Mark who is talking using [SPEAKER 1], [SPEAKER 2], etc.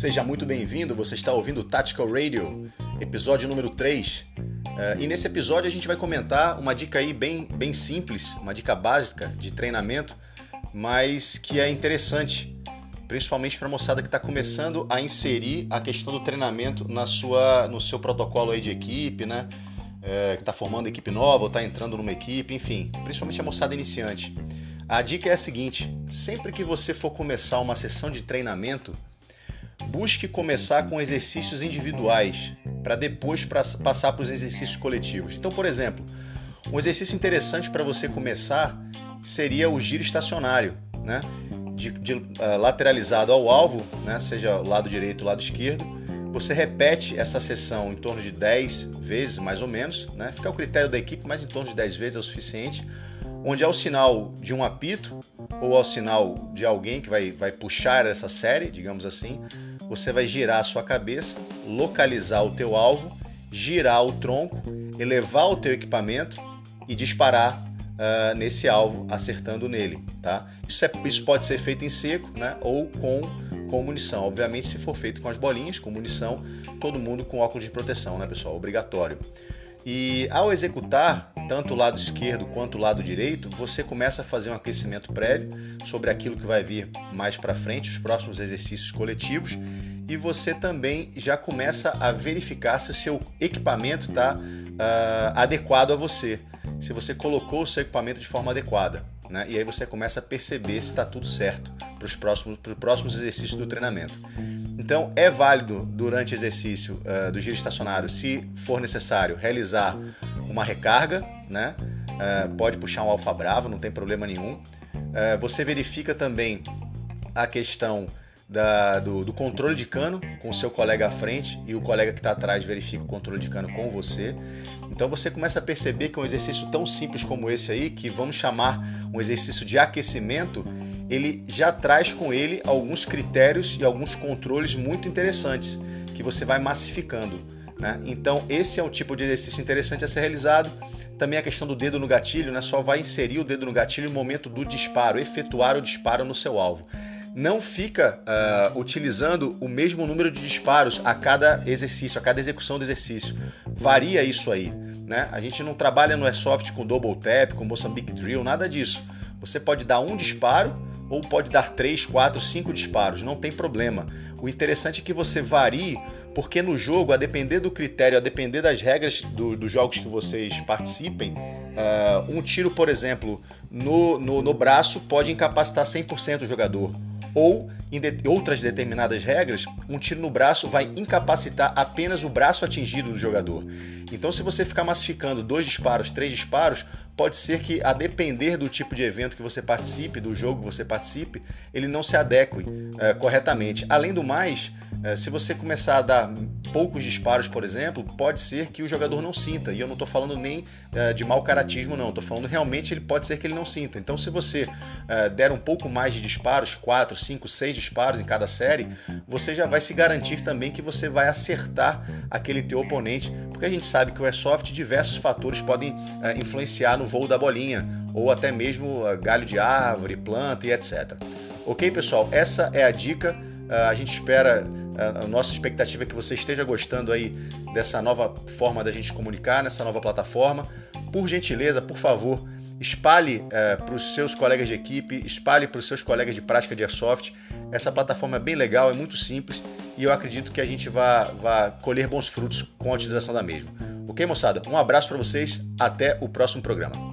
[SPEAKER 1] Seja muito bem-vindo, você está ouvindo Tactical Radio, episódio número 3. Uh, eh, e nesse episódio a gente vai comentar uma dica aí bem, bem simples, uma dica básica de treinamento, mas que é interessante, principalmente para a moçada que está começando a inserir a questão do treinamento na sua, no seu protocolo aí de equipe, né? É, que está formando equipe nova ou está entrando numa equipe, enfim, principalmente a moçada iniciante. A dica é a seguinte: sempre que você for começar uma sessão de treinamento, busque começar com exercícios individuais para depois passar para os exercícios coletivos. Então, por exemplo, um exercício interessante para você começar seria o giro estacionário, né? De, de uh, lateralizado ao alvo, né? seja lado direito lado esquerdo. Você repete essa sessão em torno de 10 vezes, mais ou menos. Né? Fica ao critério da equipe, mas em torno de 10 vezes é o suficiente. Onde ao sinal de um apito ou ao sinal de alguém que vai, vai puxar essa série, digamos assim, você vai girar a sua cabeça, localizar o teu alvo, girar o tronco, elevar o teu equipamento e disparar uh, nesse alvo, acertando nele, tá? Isso, é, isso pode ser feito em seco, né? Ou com, com munição. Obviamente, se for feito com as bolinhas, com munição, todo mundo com óculos de proteção, né, pessoal? Obrigatório. E ao executar tanto o lado esquerdo quanto o lado direito, você começa a fazer um aquecimento prévio sobre aquilo que vai vir mais para frente, os próximos exercícios coletivos, e você também já começa a verificar se o seu equipamento está uh, ah, adequado a você, se você colocou o seu equipamento de forma adequada. Né? E aí você começa a perceber se está tudo certo para os próximos, próximos exercícios do treinamento. Então, é válido durante o exercício uh, do giro estacionário, se for necessário, realizar uma recarga, né? Uh, pode puxar um alfa bravo, não tem problema nenhum. Uh, você verifica também a questão da, do, do, controle de cano com o seu colega à frente e o colega que está atrás verifica o controle de cano com você. Então você começa a perceber que um exercício tão simples como esse aí, que vamos chamar um exercício de aquecimento, ele já traz com ele alguns critérios e alguns controles muito interessantes que você vai massificando. Né? Então, esse é o tipo de exercício interessante a ser realizado. Também a questão do dedo no gatilho, né? só vai inserir o dedo no gatilho no momento do disparo, efetuar o disparo no seu alvo. Não fica uh, utilizando o mesmo número de disparos a cada exercício, a cada execução do exercício. Varia isso aí. Né? A gente não trabalha no Airsoft com double tap, com Mozambique Drill, nada disso. Você pode dar um disparo ou pode dar 3, 4, 5 disparos, não tem problema. O interessante é que você varie, porque no jogo, a depender do critério, a depender das regras do, dos jogos que vocês participem, uh, um tiro, por exemplo, no, no, no braço pode incapacitar 100% o jogador ou em de outras determinadas regras, um tiro no braço vai incapacitar apenas o braço atingido do jogador. Então, se você ficar massificando dois disparos, três disparos, pode ser que, a depender do tipo de evento que você participe, do jogo que você participe, ele não se adeque é, corretamente. Além do mais, é, se você começar a dar poucos disparos, por exemplo, pode ser que o jogador não sinta. E eu não estou falando nem é, de mau caratismo, não. Estou falando realmente ele pode ser que ele não sinta. Então, se você é, der um pouco mais de disparos, 4, 5, 6 disparos em cada série, você já vai se garantir também que você vai acertar aquele teu oponente, porque a gente sabe que o airsoft diversos fatores podem é, influenciar no voo da bolinha, ou até mesmo é, galho de árvore, planta e etc. Ok, pessoal? Essa é a dica. É, a gente espera a nossa expectativa é que você esteja gostando aí dessa nova forma da gente comunicar, nessa nova plataforma. Por gentileza, por favor, espalhe para os seus colegas de equipe, espalhe para os seus colegas de prática de airsoft. Essa plataforma é bem legal, é muito simples e eu acredito que a gente vai colher bons frutos com a utilização da mesma. Ok, moçada? Um abraço para vocês, até o próximo programa.